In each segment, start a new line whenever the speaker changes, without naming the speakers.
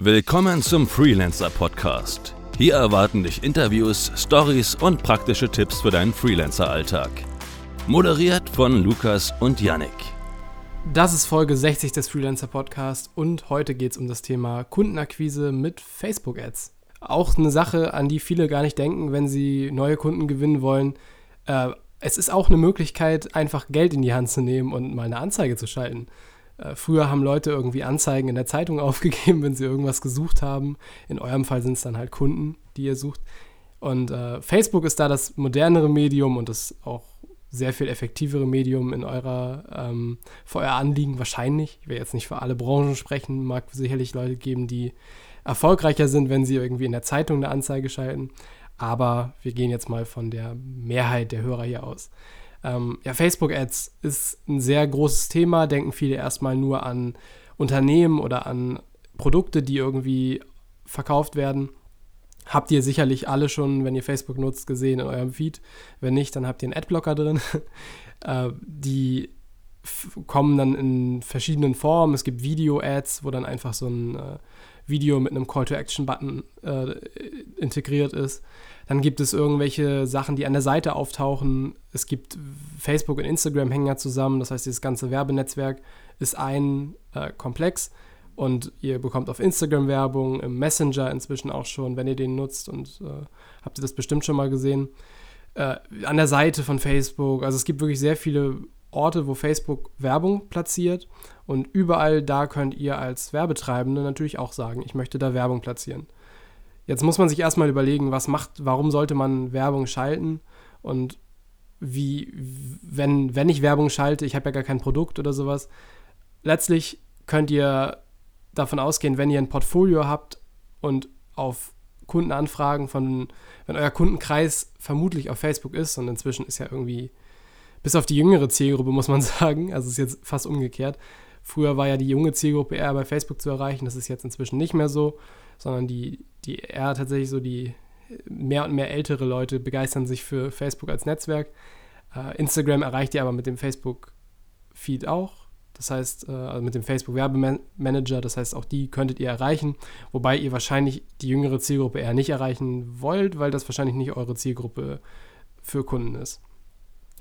Willkommen zum Freelancer Podcast. Hier erwarten dich Interviews, Stories und praktische Tipps für deinen Freelancer-Alltag. Moderiert von Lukas und Yannick.
Das ist Folge 60 des Freelancer Podcast und heute geht es um das Thema Kundenakquise mit Facebook Ads. Auch eine Sache, an die viele gar nicht denken, wenn sie neue Kunden gewinnen wollen. Äh, es ist auch eine Möglichkeit, einfach Geld in die Hand zu nehmen und mal eine Anzeige zu schalten. Äh, früher haben Leute irgendwie Anzeigen in der Zeitung aufgegeben, wenn sie irgendwas gesucht haben. In eurem Fall sind es dann halt Kunden, die ihr sucht. Und äh, Facebook ist da das modernere Medium und das auch sehr viel effektivere Medium in eurer, ähm, für euer Anliegen wahrscheinlich. Ich will jetzt nicht für alle Branchen sprechen, mag sicherlich Leute geben, die erfolgreicher sind, wenn sie irgendwie in der Zeitung eine Anzeige schalten. Aber wir gehen jetzt mal von der Mehrheit der Hörer hier aus. Ähm, ja, Facebook-Ads ist ein sehr großes Thema, denken viele erstmal nur an Unternehmen oder an Produkte, die irgendwie verkauft werden. Habt ihr sicherlich alle schon, wenn ihr Facebook nutzt, gesehen in eurem Feed. Wenn nicht, dann habt ihr einen Adblocker drin. äh, die kommen dann in verschiedenen Formen. Es gibt Video-Ads, wo dann einfach so ein äh, Video mit einem Call-to-Action-Button äh, integriert ist. Dann gibt es irgendwelche Sachen, die an der Seite auftauchen. Es gibt Facebook und Instagram hängen ja zusammen. Das heißt, dieses ganze Werbenetzwerk ist ein äh, Komplex. Und ihr bekommt auf Instagram Werbung, im Messenger inzwischen auch schon, wenn ihr den nutzt. Und äh, habt ihr das bestimmt schon mal gesehen. Äh, an der Seite von Facebook. Also es gibt wirklich sehr viele Orte, wo Facebook Werbung platziert. Und überall da könnt ihr als Werbetreibende natürlich auch sagen, ich möchte da Werbung platzieren. Jetzt muss man sich erstmal überlegen, was macht, warum sollte man Werbung schalten und wie, wenn, wenn ich Werbung schalte, ich habe ja gar kein Produkt oder sowas. Letztlich könnt ihr davon ausgehen, wenn ihr ein Portfolio habt und auf Kundenanfragen von, wenn euer Kundenkreis vermutlich auf Facebook ist und inzwischen ist ja irgendwie bis auf die jüngere Zielgruppe, muss man sagen. Also ist jetzt fast umgekehrt. Früher war ja die junge Zielgruppe eher bei Facebook zu erreichen. Das ist jetzt inzwischen nicht mehr so, sondern die, die eher tatsächlich so die mehr und mehr ältere Leute begeistern sich für Facebook als Netzwerk. Uh, Instagram erreicht ihr aber mit dem Facebook-Feed auch. Das heißt, uh, also mit dem Facebook-Werbemanager, das heißt, auch die könntet ihr erreichen, wobei ihr wahrscheinlich die jüngere Zielgruppe eher nicht erreichen wollt, weil das wahrscheinlich nicht eure Zielgruppe für Kunden ist.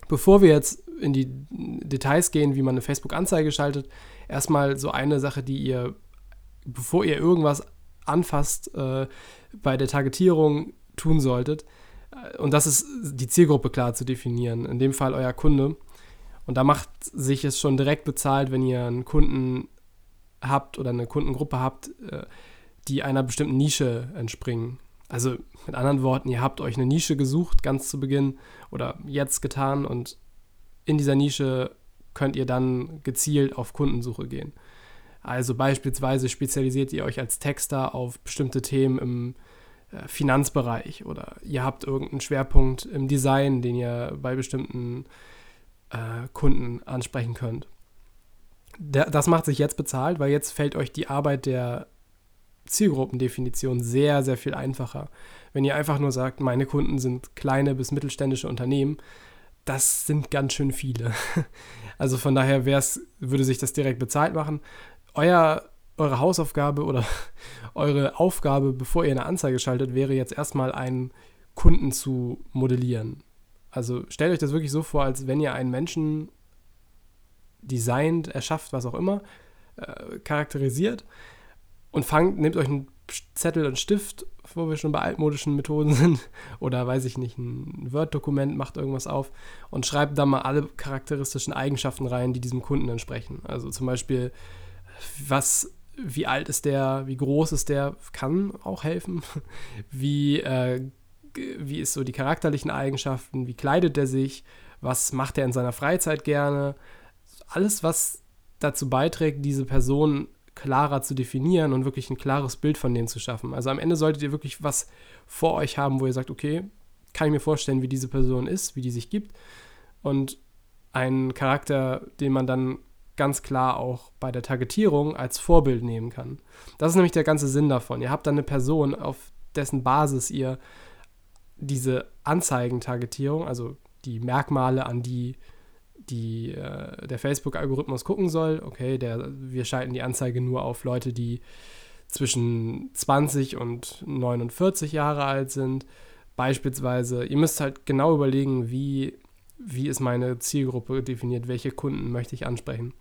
Bevor wir jetzt in die Details gehen, wie man eine Facebook-Anzeige schaltet, erstmal so eine Sache, die ihr, bevor ihr irgendwas anfasst, äh, bei der Targetierung tun solltet. Äh, und das ist die Zielgruppe klar zu definieren, in dem Fall euer Kunde. Und da macht sich es schon direkt bezahlt, wenn ihr einen Kunden habt oder eine Kundengruppe habt, äh, die einer bestimmten Nische entspringen. Also mit anderen Worten, ihr habt euch eine Nische gesucht, ganz zu Beginn oder jetzt getan und in dieser Nische könnt ihr dann gezielt auf Kundensuche gehen. Also beispielsweise spezialisiert ihr euch als Texter auf bestimmte Themen im äh, Finanzbereich oder ihr habt irgendeinen Schwerpunkt im Design, den ihr bei bestimmten äh, Kunden ansprechen könnt. das macht sich jetzt bezahlt, weil jetzt fällt euch die Arbeit der Zielgruppendefinition sehr, sehr viel einfacher. Wenn ihr einfach nur sagt, meine Kunden sind kleine bis mittelständische Unternehmen, das sind ganz schön viele. Also von daher würde sich das direkt bezahlt machen. Euer, eure Hausaufgabe oder eure Aufgabe, bevor ihr eine Anzeige schaltet, wäre jetzt erstmal einen Kunden zu modellieren. Also stellt euch das wirklich so vor, als wenn ihr einen Menschen designt, erschafft, was auch immer, äh, charakterisiert und fangt, nehmt euch einen Zettel und Stift, wo wir schon bei altmodischen Methoden sind, oder weiß ich nicht, ein Word-Dokument, macht irgendwas auf und schreibt da mal alle charakteristischen Eigenschaften rein, die diesem Kunden entsprechen. Also zum Beispiel, was, wie alt ist der, wie groß ist der, kann auch helfen. Wie, äh, wie ist so die charakterlichen Eigenschaften, wie kleidet er sich, was macht er in seiner Freizeit gerne. Alles, was dazu beiträgt, diese Person klarer zu definieren und wirklich ein klares Bild von denen zu schaffen. Also am Ende solltet ihr wirklich was vor euch haben, wo ihr sagt, okay, kann ich mir vorstellen, wie diese Person ist, wie die sich gibt. Und einen Charakter, den man dann ganz klar auch bei der Targetierung als Vorbild nehmen kann. Das ist nämlich der ganze Sinn davon. Ihr habt dann eine Person, auf dessen Basis ihr diese Anzeigen-Targetierung, also die Merkmale, an die die, äh, der Facebook-Algorithmus gucken soll, okay, der, wir schalten die Anzeige nur auf Leute, die zwischen 20 und 49 Jahre alt sind. Beispielsweise, ihr müsst halt genau überlegen, wie, wie ist meine Zielgruppe definiert, welche Kunden möchte ich ansprechen.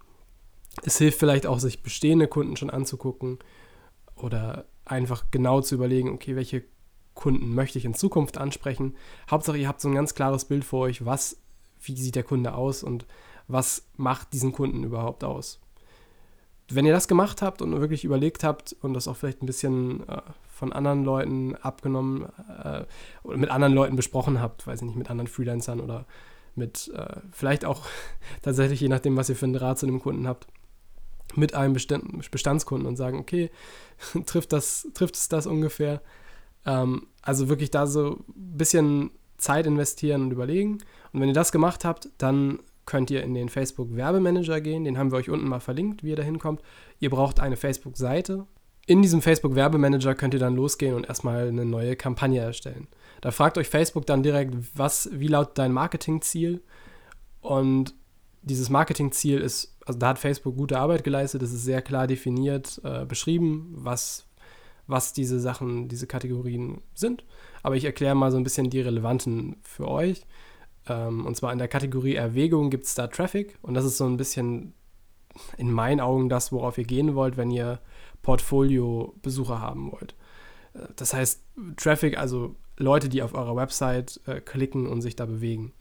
Es hilft vielleicht auch, sich bestehende Kunden schon anzugucken oder einfach genau zu überlegen, okay, welche Kunden möchte ich in Zukunft ansprechen. Hauptsache, ihr habt so ein ganz klares Bild vor euch, was, wie sieht der Kunde aus und was macht diesen Kunden überhaupt aus. Wenn ihr das gemacht habt und wirklich überlegt habt und das auch vielleicht ein bisschen äh, von anderen Leuten abgenommen äh, oder mit anderen Leuten besprochen habt, weiß ich nicht, mit anderen Freelancern oder mit äh, vielleicht auch tatsächlich, je nachdem, was ihr für einen Draht zu dem Kunden habt, mit einem Bestandskunden und sagen, okay, trifft, das, trifft es das ungefähr? Ähm, also wirklich da so ein bisschen Zeit investieren und überlegen. Und wenn ihr das gemacht habt, dann könnt ihr in den Facebook Werbemanager gehen. Den haben wir euch unten mal verlinkt, wie ihr da hinkommt. Ihr braucht eine Facebook-Seite. In diesem Facebook Werbemanager könnt ihr dann losgehen und erstmal eine neue Kampagne erstellen. Da fragt euch Facebook dann direkt, was, wie lautet dein Marketingziel? Und dieses Marketingziel ist, also da hat Facebook gute Arbeit geleistet, es ist sehr klar definiert, äh, beschrieben, was, was diese Sachen, diese Kategorien sind. Aber ich erkläre mal so ein bisschen die relevanten für euch. Ähm, und zwar in der Kategorie Erwägung gibt es da Traffic und das ist so ein bisschen in meinen Augen das, worauf ihr gehen wollt, wenn ihr Portfolio-Besucher haben wollt. Äh, das heißt, Traffic, also Leute, die auf eurer Website äh, klicken und sich da bewegen.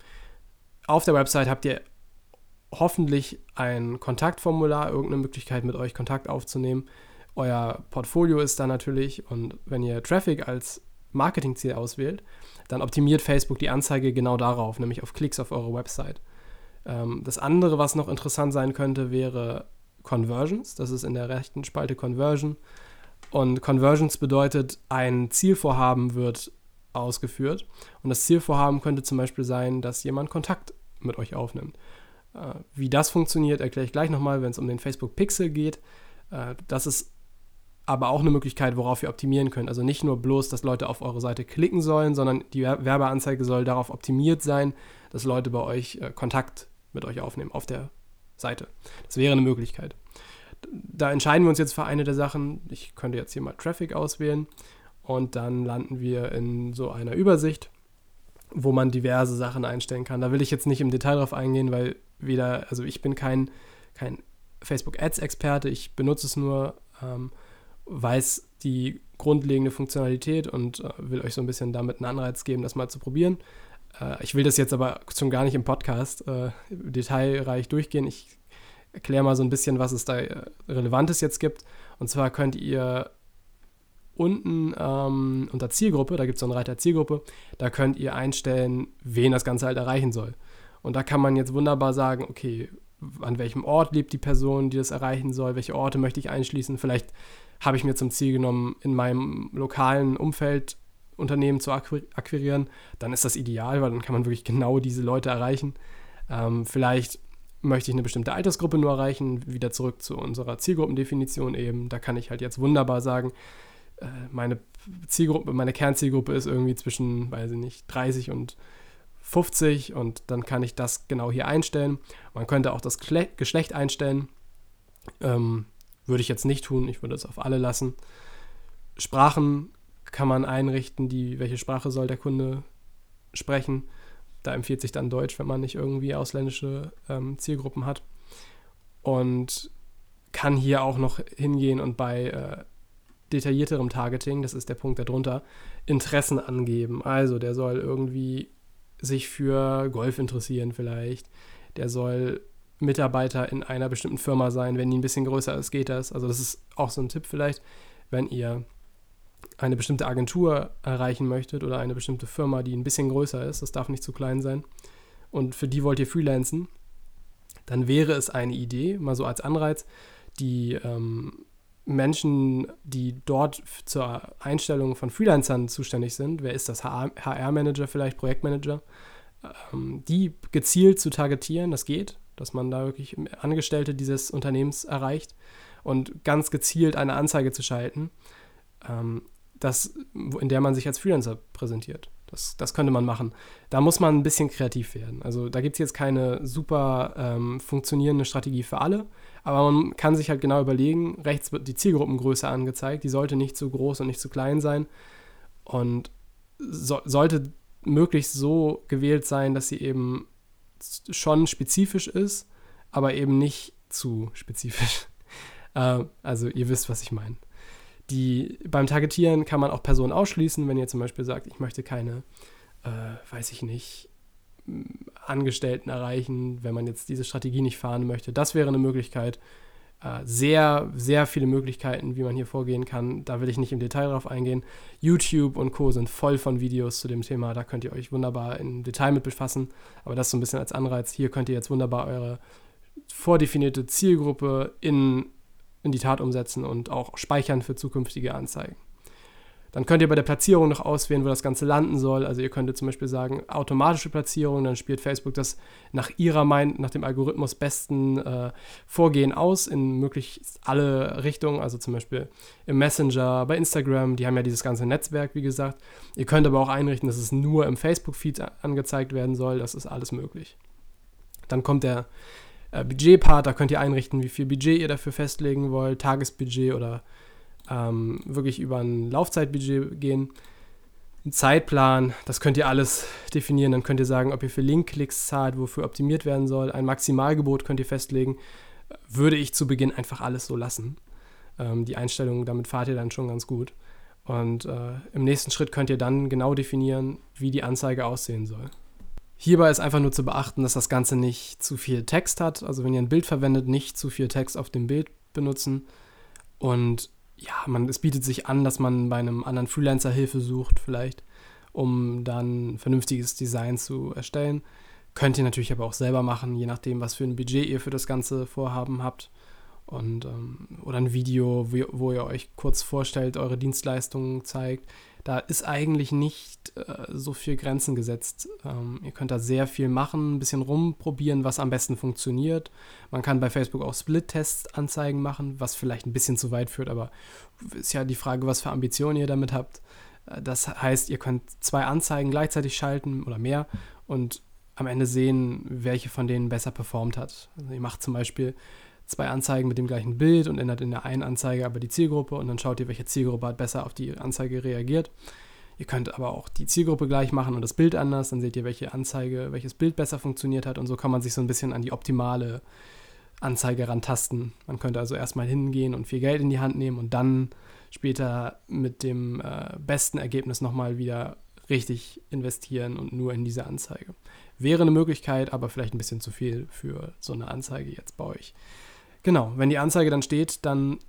Auf der Website habt ihr hoffentlich ein Kontaktformular, irgendeine Möglichkeit mit euch Kontakt aufzunehmen. Euer Portfolio ist da natürlich und wenn ihr Traffic als Marketingziel auswählt, dann optimiert Facebook die Anzeige genau darauf, nämlich auf Klicks auf eure Website. Ähm, das andere, was noch interessant sein könnte, wäre Conversions. Das ist in der rechten Spalte Conversion. Und Conversions bedeutet, ein Zielvorhaben wird ausgeführt. Und das Zielvorhaben könnte zum Beispiel sein, dass jemand Kontakt mit euch aufnimmt. Äh, wie das funktioniert, erkläre ich gleich nochmal, wenn es um den Facebook Pixel geht. Äh, das ist aber auch eine Möglichkeit, worauf ihr optimieren könnt. Also nicht nur bloß, dass Leute auf eure Seite klicken sollen, sondern die Werbeanzeige soll darauf optimiert sein, dass Leute bei euch äh, Kontakt mit euch aufnehmen auf der Seite. Das wäre eine Möglichkeit. Da entscheiden wir uns jetzt für eine der Sachen. Ich könnte jetzt hier mal Traffic auswählen und dann landen wir in so einer Übersicht, wo man diverse Sachen einstellen kann. Da will ich jetzt nicht im Detail drauf eingehen, weil weder, also ich bin kein, kein Facebook Ads Experte, ich benutze es nur. Ähm, weiß die grundlegende Funktionalität und äh, will euch so ein bisschen damit einen Anreiz geben, das mal zu probieren. Äh, ich will das jetzt aber schon gar nicht im Podcast äh, detailreich durchgehen. Ich erkläre mal so ein bisschen, was es da äh, Relevantes jetzt gibt. Und zwar könnt ihr unten ähm, unter Zielgruppe, da gibt es so einen Reiter Zielgruppe, da könnt ihr einstellen, wen das Ganze halt erreichen soll. Und da kann man jetzt wunderbar sagen, okay, an welchem Ort lebt die Person, die das erreichen soll, welche Orte möchte ich einschließen. Vielleicht habe ich mir zum Ziel genommen, in meinem lokalen Umfeld Unternehmen zu akquirieren, dann ist das ideal, weil dann kann man wirklich genau diese Leute erreichen. Ähm, vielleicht möchte ich eine bestimmte Altersgruppe nur erreichen, wieder zurück zu unserer Zielgruppendefinition eben. Da kann ich halt jetzt wunderbar sagen, äh, meine Zielgruppe, meine Kernzielgruppe ist irgendwie zwischen, weiß ich nicht, 30 und 50 und dann kann ich das genau hier einstellen. Man könnte auch das Geschlecht einstellen. Ähm, würde ich jetzt nicht tun, ich würde es auf alle lassen. Sprachen kann man einrichten, die, welche Sprache soll der Kunde sprechen. Da empfiehlt sich dann Deutsch, wenn man nicht irgendwie ausländische ähm, Zielgruppen hat. Und kann hier auch noch hingehen und bei äh, detaillierterem Targeting, das ist der Punkt darunter, Interessen angeben. Also der soll irgendwie sich für Golf interessieren vielleicht. Der soll Mitarbeiter in einer bestimmten Firma sein. Wenn die ein bisschen größer ist, geht das. Also das ist auch so ein Tipp vielleicht, wenn ihr eine bestimmte Agentur erreichen möchtet oder eine bestimmte Firma, die ein bisschen größer ist, das darf nicht zu klein sein, und für die wollt ihr freelancen, dann wäre es eine Idee, mal so als Anreiz, die ähm, Menschen, die dort zur Einstellung von Freelancern zuständig sind, wer ist das? HR-Manager vielleicht, Projektmanager, ähm, die gezielt zu targetieren, das geht, dass man da wirklich Angestellte dieses Unternehmens erreicht und ganz gezielt eine Anzeige zu schalten, ähm, das, in der man sich als Freelancer präsentiert. Das, das könnte man machen. Da muss man ein bisschen kreativ werden. Also da gibt es jetzt keine super ähm, funktionierende Strategie für alle, aber man kann sich halt genau überlegen, rechts wird die Zielgruppengröße angezeigt, die sollte nicht zu groß und nicht zu klein sein und so, sollte möglichst so gewählt sein, dass sie eben schon spezifisch ist, aber eben nicht zu spezifisch. äh, also ihr wisst, was ich meine. Die, beim Targetieren kann man auch Personen ausschließen, wenn ihr zum Beispiel sagt, ich möchte keine, äh, weiß ich nicht, Angestellten erreichen, wenn man jetzt diese Strategie nicht fahren möchte. Das wäre eine Möglichkeit. Äh, sehr, sehr viele Möglichkeiten, wie man hier vorgehen kann. Da will ich nicht im Detail drauf eingehen. YouTube und Co. sind voll von Videos zu dem Thema. Da könnt ihr euch wunderbar im Detail mit befassen. Aber das so ein bisschen als Anreiz. Hier könnt ihr jetzt wunderbar eure vordefinierte Zielgruppe in in die Tat umsetzen und auch speichern für zukünftige Anzeigen. Dann könnt ihr bei der Platzierung noch auswählen, wo das Ganze landen soll. Also ihr könntet zum Beispiel sagen, automatische Platzierung, dann spielt Facebook das nach ihrer Meinung, nach dem Algorithmus besten äh, Vorgehen aus in möglichst alle Richtungen, also zum Beispiel im Messenger, bei Instagram, die haben ja dieses ganze Netzwerk, wie gesagt. Ihr könnt aber auch einrichten, dass es nur im Facebook-Feed angezeigt werden soll, das ist alles möglich. Dann kommt der äh, Budgetpart, da könnt ihr einrichten, wie viel Budget ihr dafür festlegen wollt, Tagesbudget oder ähm, wirklich über ein Laufzeitbudget gehen. Ein Zeitplan, das könnt ihr alles definieren. Dann könnt ihr sagen, ob ihr für Linkklicks zahlt, wofür optimiert werden soll. Ein Maximalgebot könnt ihr festlegen. Würde ich zu Beginn einfach alles so lassen. Ähm, die Einstellungen, damit fahrt ihr dann schon ganz gut. Und äh, im nächsten Schritt könnt ihr dann genau definieren, wie die Anzeige aussehen soll. Hierbei ist einfach nur zu beachten, dass das Ganze nicht zu viel Text hat. Also wenn ihr ein Bild verwendet, nicht zu viel Text auf dem Bild benutzen. Und ja, man, es bietet sich an, dass man bei einem anderen Freelancer Hilfe sucht, vielleicht, um dann vernünftiges Design zu erstellen. Könnt ihr natürlich aber auch selber machen, je nachdem, was für ein Budget ihr für das ganze Vorhaben habt und ähm, oder ein Video, wo, wo, ihr euch kurz vorstellt, eure Dienstleistungen zeigt. Da ist eigentlich nicht äh, so viel Grenzen gesetzt. Ähm, ihr könnt da sehr viel machen, ein bisschen rumprobieren, was am besten funktioniert. Man kann bei Facebook auch Split-Tests Anzeigen machen, was vielleicht ein bisschen zu weit führt, aber ist ja die Frage, was für Ambitionen ihr damit habt. Äh, das heißt, ihr könnt zwei Anzeigen gleichzeitig schalten oder mehr und am Ende sehen, welche von denen besser performt hat. Also ihr macht zum Beispiel zwei Anzeigen mit dem gleichen Bild und ändert in der einen Anzeige aber die Zielgruppe und dann schaut ihr, welche Zielgruppe hat besser auf die Anzeige reagiert. Ihr könnt aber auch die Zielgruppe gleich machen und das Bild anders, dann seht ihr, welche Anzeige, welches Bild besser funktioniert hat und so kann man sich so ein bisschen an die optimale Anzeige rantasten. Man könnte also erstmal hingehen und viel Geld in die Hand nehmen und dann später mit dem äh, besten Ergebnis nochmal wieder richtig investieren und nur in diese Anzeige. Wäre eine Möglichkeit, aber vielleicht ein bisschen zu viel für so eine Anzeige jetzt bei euch. Genau, wenn die Anzeige dann steht, dann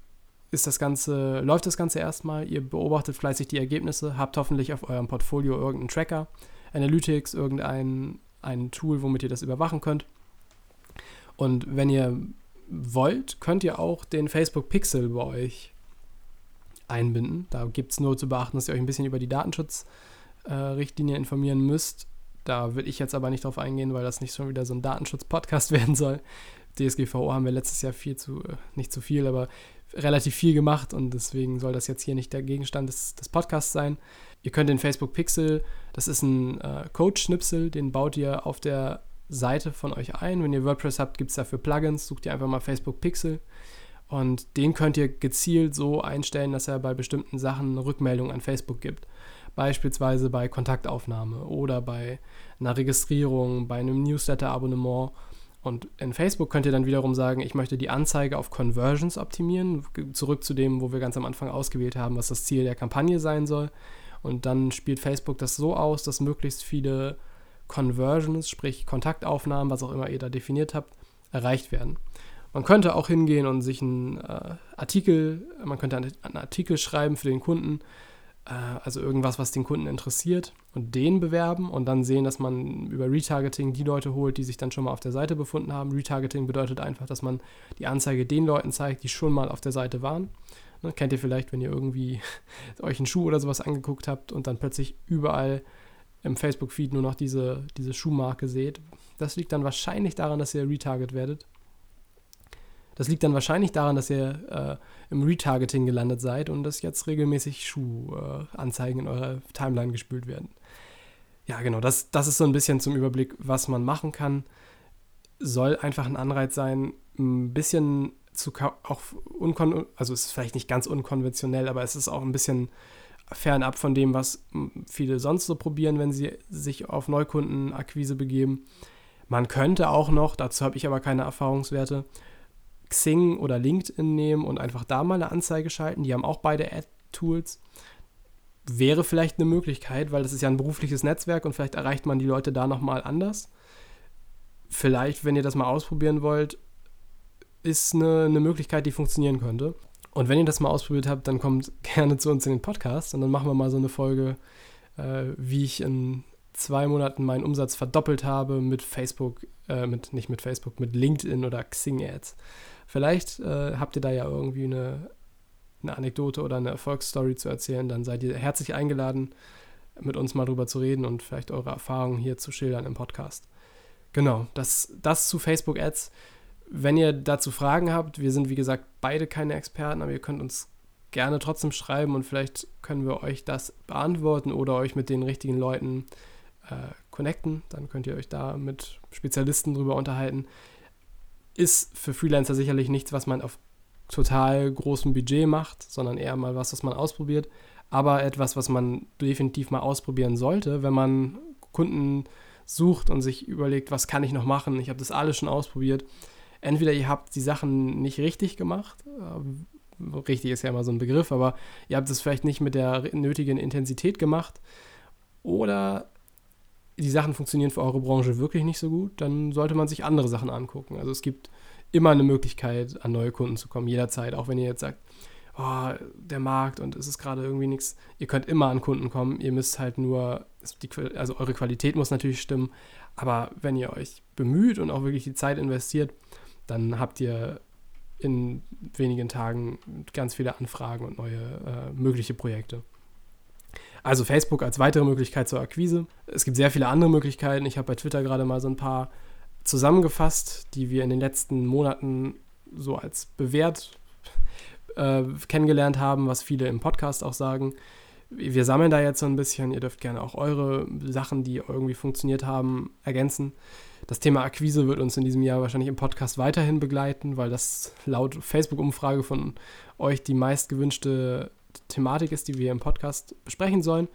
ist das Ganze, läuft das Ganze erstmal. Ihr beobachtet fleißig die Ergebnisse, habt hoffentlich auf eurem Portfolio irgendeinen Tracker, Analytics, irgendein ein Tool, womit ihr das überwachen könnt. Und wenn ihr wollt, könnt ihr auch den Facebook Pixel bei euch einbinden. Da gibt es nur zu beachten, dass ihr euch ein bisschen über die Datenschutzrichtlinie äh, informieren müsst. Da will ich jetzt aber nicht drauf eingehen, weil das nicht schon wieder so ein Datenschutz-Podcast werden soll. DSGVO haben wir letztes Jahr viel zu, äh, nicht zu viel, aber relativ viel gemacht und deswegen soll das jetzt hier nicht der Gegenstand des, des Podcasts sein. Ihr könnt den Facebook Pixel, das ist ein äh, Code-Schnipsel, den baut ihr auf der Seite von euch ein. Wenn ihr WordPress habt, gibt es dafür Plugins, sucht ihr einfach mal Facebook Pixel und den könnt ihr gezielt so einstellen, dass er bei bestimmten Sachen eine Rückmeldung an Facebook gibt. Beispielsweise bei Kontaktaufnahme oder bei einer Registrierung, bei einem Newsletter-Abonnement und in Facebook könnt ihr dann wiederum sagen, ich möchte die Anzeige auf Conversions optimieren, zurück zu dem, wo wir ganz am Anfang ausgewählt haben, was das Ziel der Kampagne sein soll. Und dann spielt Facebook das so aus, dass möglichst viele Conversions, sprich Kontaktaufnahmen, was auch immer ihr da definiert habt, erreicht werden. Man könnte auch hingehen und sich einen äh, Artikel, man könnte einen, Artikel schreiben für den Kunden, also irgendwas, was den Kunden interessiert und den bewerben und dann sehen, dass man über Retargeting die Leute holt, die sich dann schon mal auf der Seite befunden haben. Retargeting bedeutet einfach, dass man die Anzeige den Leuten zeigt, die schon mal auf der Seite waren. Ne, kennt ihr vielleicht, wenn ihr irgendwie euch einen Schuh oder sowas angeguckt habt und dann plötzlich überall im Facebook-Feed nur noch diese, diese Schuhmarke seht. Das liegt dann wahrscheinlich daran, dass ihr retarget werdet. Das liegt dann wahrscheinlich daran, dass ihr äh, im Retargeting gelandet seid und dass jetzt regelmäßig Schuhanzeigen äh, in eurer Timeline gespült werden. ja, genau, das, das ist so ein bisschen zum Überblick, was man machen kann. Soll einfach ein Anreiz sein, ein bisschen zu auch unkon also es ist vielleicht nicht ganz unkonventionell, aber es ist auch ein bisschen fernab von dem, was viele sonst so probieren, wenn sie sich auf Neukundenakquise begeben. Man könnte auch noch, dazu habe ich aber keine Erfahrungswerte, Xing oder LinkedIn nehmen und einfach da mal eine Anzeige schalten. Die haben auch beide Ad-Tools. Wäre vielleicht eine Möglichkeit, weil das ist ja ein berufliches Netzwerk und vielleicht erreicht man die Leute da nochmal anders. Vielleicht, wenn ihr das mal ausprobieren wollt, ist eine, eine Möglichkeit, die funktionieren könnte. Und wenn ihr das mal ausprobiert habt, dann kommt gerne zu uns in den Podcast und dann machen wir mal so eine Folge, äh, wie ich in zwei Monaten meinen Umsatz verdoppelt habe mit Facebook, äh, mit, nicht mit Facebook, mit LinkedIn oder Xing Ads. Vielleicht äh, habt ihr da ja irgendwie eine, eine Anekdote oder eine Erfolgsstory zu erzählen, dann seid ihr herzlich eingeladen, mit uns mal drüber zu reden und vielleicht eure Erfahrungen hier zu schildern im Podcast. Genau, das, das zu Facebook Ads. Wenn ihr dazu Fragen habt, wir sind wie gesagt beide keine Experten, aber ihr könnt uns gerne trotzdem schreiben und vielleicht können wir euch das beantworten oder euch mit den richtigen Leuten äh, connecten. Dann könnt ihr euch da mit Spezialisten drüber unterhalten. Ist für Freelancer sicherlich nichts, was man auf total großem Budget macht, sondern eher mal was, was man ausprobiert. Aber etwas, was man definitiv mal ausprobieren sollte, wenn man Kunden sucht und sich überlegt, was kann ich noch machen. Ich habe das alles schon ausprobiert entweder ihr habt die Sachen nicht richtig gemacht, äh, richtig ist ja immer so ein Begriff, aber ihr habt es vielleicht nicht mit der nötigen Intensität gemacht, oder die Sachen funktionieren für eure Branche wirklich nicht so gut, dann sollte man sich andere Sachen angucken. Also es gibt immer eine Möglichkeit, an neue Kunden zu kommen, jederzeit, auch wenn ihr jetzt sagt, oh, der Markt und es ist gerade irgendwie nichts. Ihr könnt immer an Kunden kommen, ihr müsst halt nur, die, also eure Qualität muss natürlich stimmen, aber wenn ihr euch bemüht und auch wirklich die Zeit investiert, dann habt ihr in wenigen Tagen ganz viele Anfragen und neue äh, mögliche Projekte. Also Facebook als weitere Möglichkeit zur Akquise. Es gibt sehr viele andere Möglichkeiten. Ich habe bei Twitter gerade mal so ein paar zusammengefasst, die wir in den letzten Monaten so als bewährt äh, kennengelernt haben, was viele im Podcast auch sagen. Wir sammeln da jetzt so ein bisschen. Ihr dürft gerne auch eure Sachen, die irgendwie funktioniert haben, ergänzen. Das Thema Akquise wird uns in diesem Jahr wahrscheinlich im Podcast weiterhin begleiten, weil das laut Facebook-Umfrage von euch die meist gewünschte Thematik ist, die wir im Podcast besprechen sollen.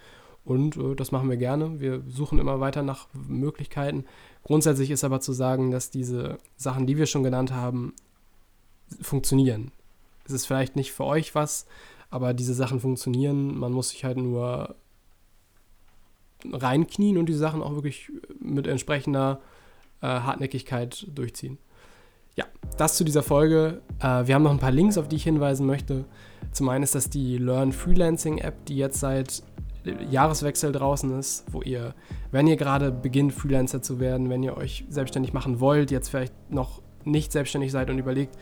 Und äh, das machen wir gerne. Wir suchen immer weiter nach Möglichkeiten. Grundsätzlich ist aber zu sagen, dass diese Sachen, die wir schon genannt haben, funktionieren. Es ist vielleicht nicht für euch was, aber diese Sachen funktionieren. Man muss sich halt nur reinknien und die Sachen auch wirklich mit entsprechender äh, Hartnäckigkeit durchziehen. Ja, das zu dieser Folge. Äh, wir haben noch ein paar Links, auf die ich hinweisen möchte. Zum einen ist das die Learn Freelancing App, die jetzt seit Jahreswechsel draußen ist, wo ihr, wenn ihr gerade beginnt, Freelancer zu werden, wenn ihr euch selbstständig machen wollt, jetzt vielleicht noch nicht selbstständig seid und überlegt,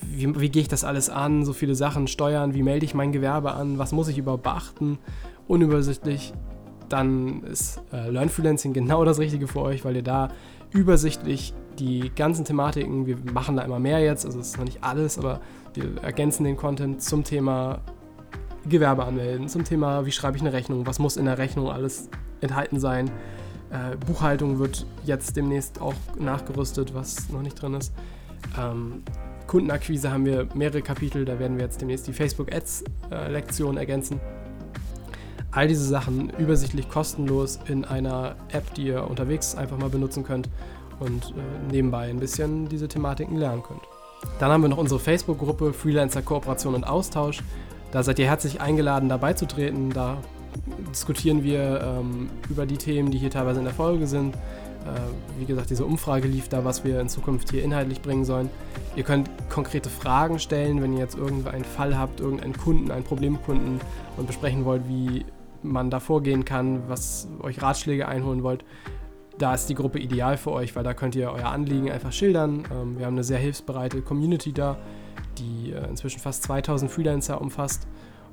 wie, wie gehe ich das alles an, so viele Sachen, Steuern, wie melde ich mein Gewerbe an, was muss ich überhaupt beachten, unübersichtlich, dann ist äh, Learn Freelancing genau das Richtige für euch, weil ihr da übersichtlich die ganzen Thematiken. Wir machen da immer mehr jetzt, also es ist noch nicht alles, aber wir ergänzen den Content zum Thema Gewerbe anmelden, zum Thema, wie schreibe ich eine Rechnung, was muss in der Rechnung alles enthalten sein. Äh, Buchhaltung wird jetzt demnächst auch nachgerüstet, was noch nicht drin ist. Ähm, Kundenakquise haben wir mehrere Kapitel, da werden wir jetzt demnächst die Facebook Ads äh, Lektion ergänzen. All diese Sachen übersichtlich kostenlos in einer App, die ihr unterwegs einfach mal benutzen könnt und äh, nebenbei ein bisschen diese Thematiken lernen könnt. Dann haben wir noch unsere Facebook-Gruppe Freelancer Kooperation und Austausch. Da seid ihr herzlich eingeladen, dabei zu treten. Da diskutieren wir ähm, über die Themen, die hier teilweise in der Folge sind. Äh, wie gesagt, diese Umfrage lief da, was wir in Zukunft hier inhaltlich bringen sollen. Ihr könnt konkrete Fragen stellen, wenn ihr jetzt irgendeinen Fall habt, irgendeinen Kunden, einen Problemkunden und besprechen wollt, wie man da vorgehen kann, was euch Ratschläge einholen wollt, da ist die Gruppe ideal für euch, weil da könnt ihr euer Anliegen einfach schildern. Ähm, wir haben eine sehr hilfsbereite Community da, die äh, inzwischen fast 2000 Freelancer umfasst.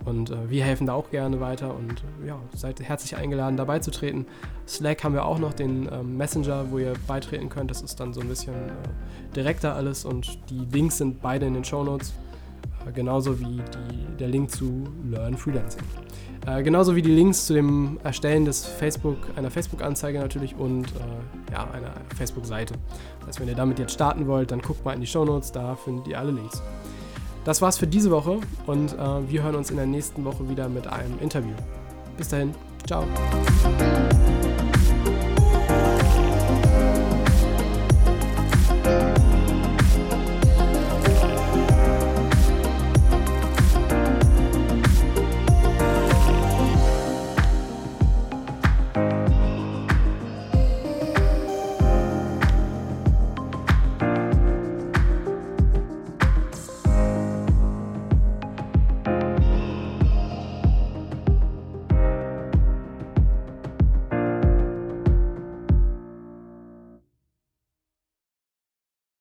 Und äh, wir helfen da auch gerne weiter und äh, ja, seid herzlich eingeladen, dabei zu treten. Slack haben wir auch noch, den ähm, Messenger, wo ihr beitreten könnt. Das ist dann so ein bisschen direkter alles und die Links sind beide in den Show Notes. Genauso wie die, der Link zu Learn Freelancing. Äh, genauso wie die Links zu dem Erstellen des Facebook, einer Facebook-Anzeige natürlich und äh, ja, einer Facebook-Seite. Das heißt, wenn ihr damit jetzt starten wollt, dann guckt mal in die Show Notes, da findet ihr alle Links. Das war's für diese Woche und äh, wir hören uns in der nächsten Woche wieder mit einem Interview. Bis dahin, ciao.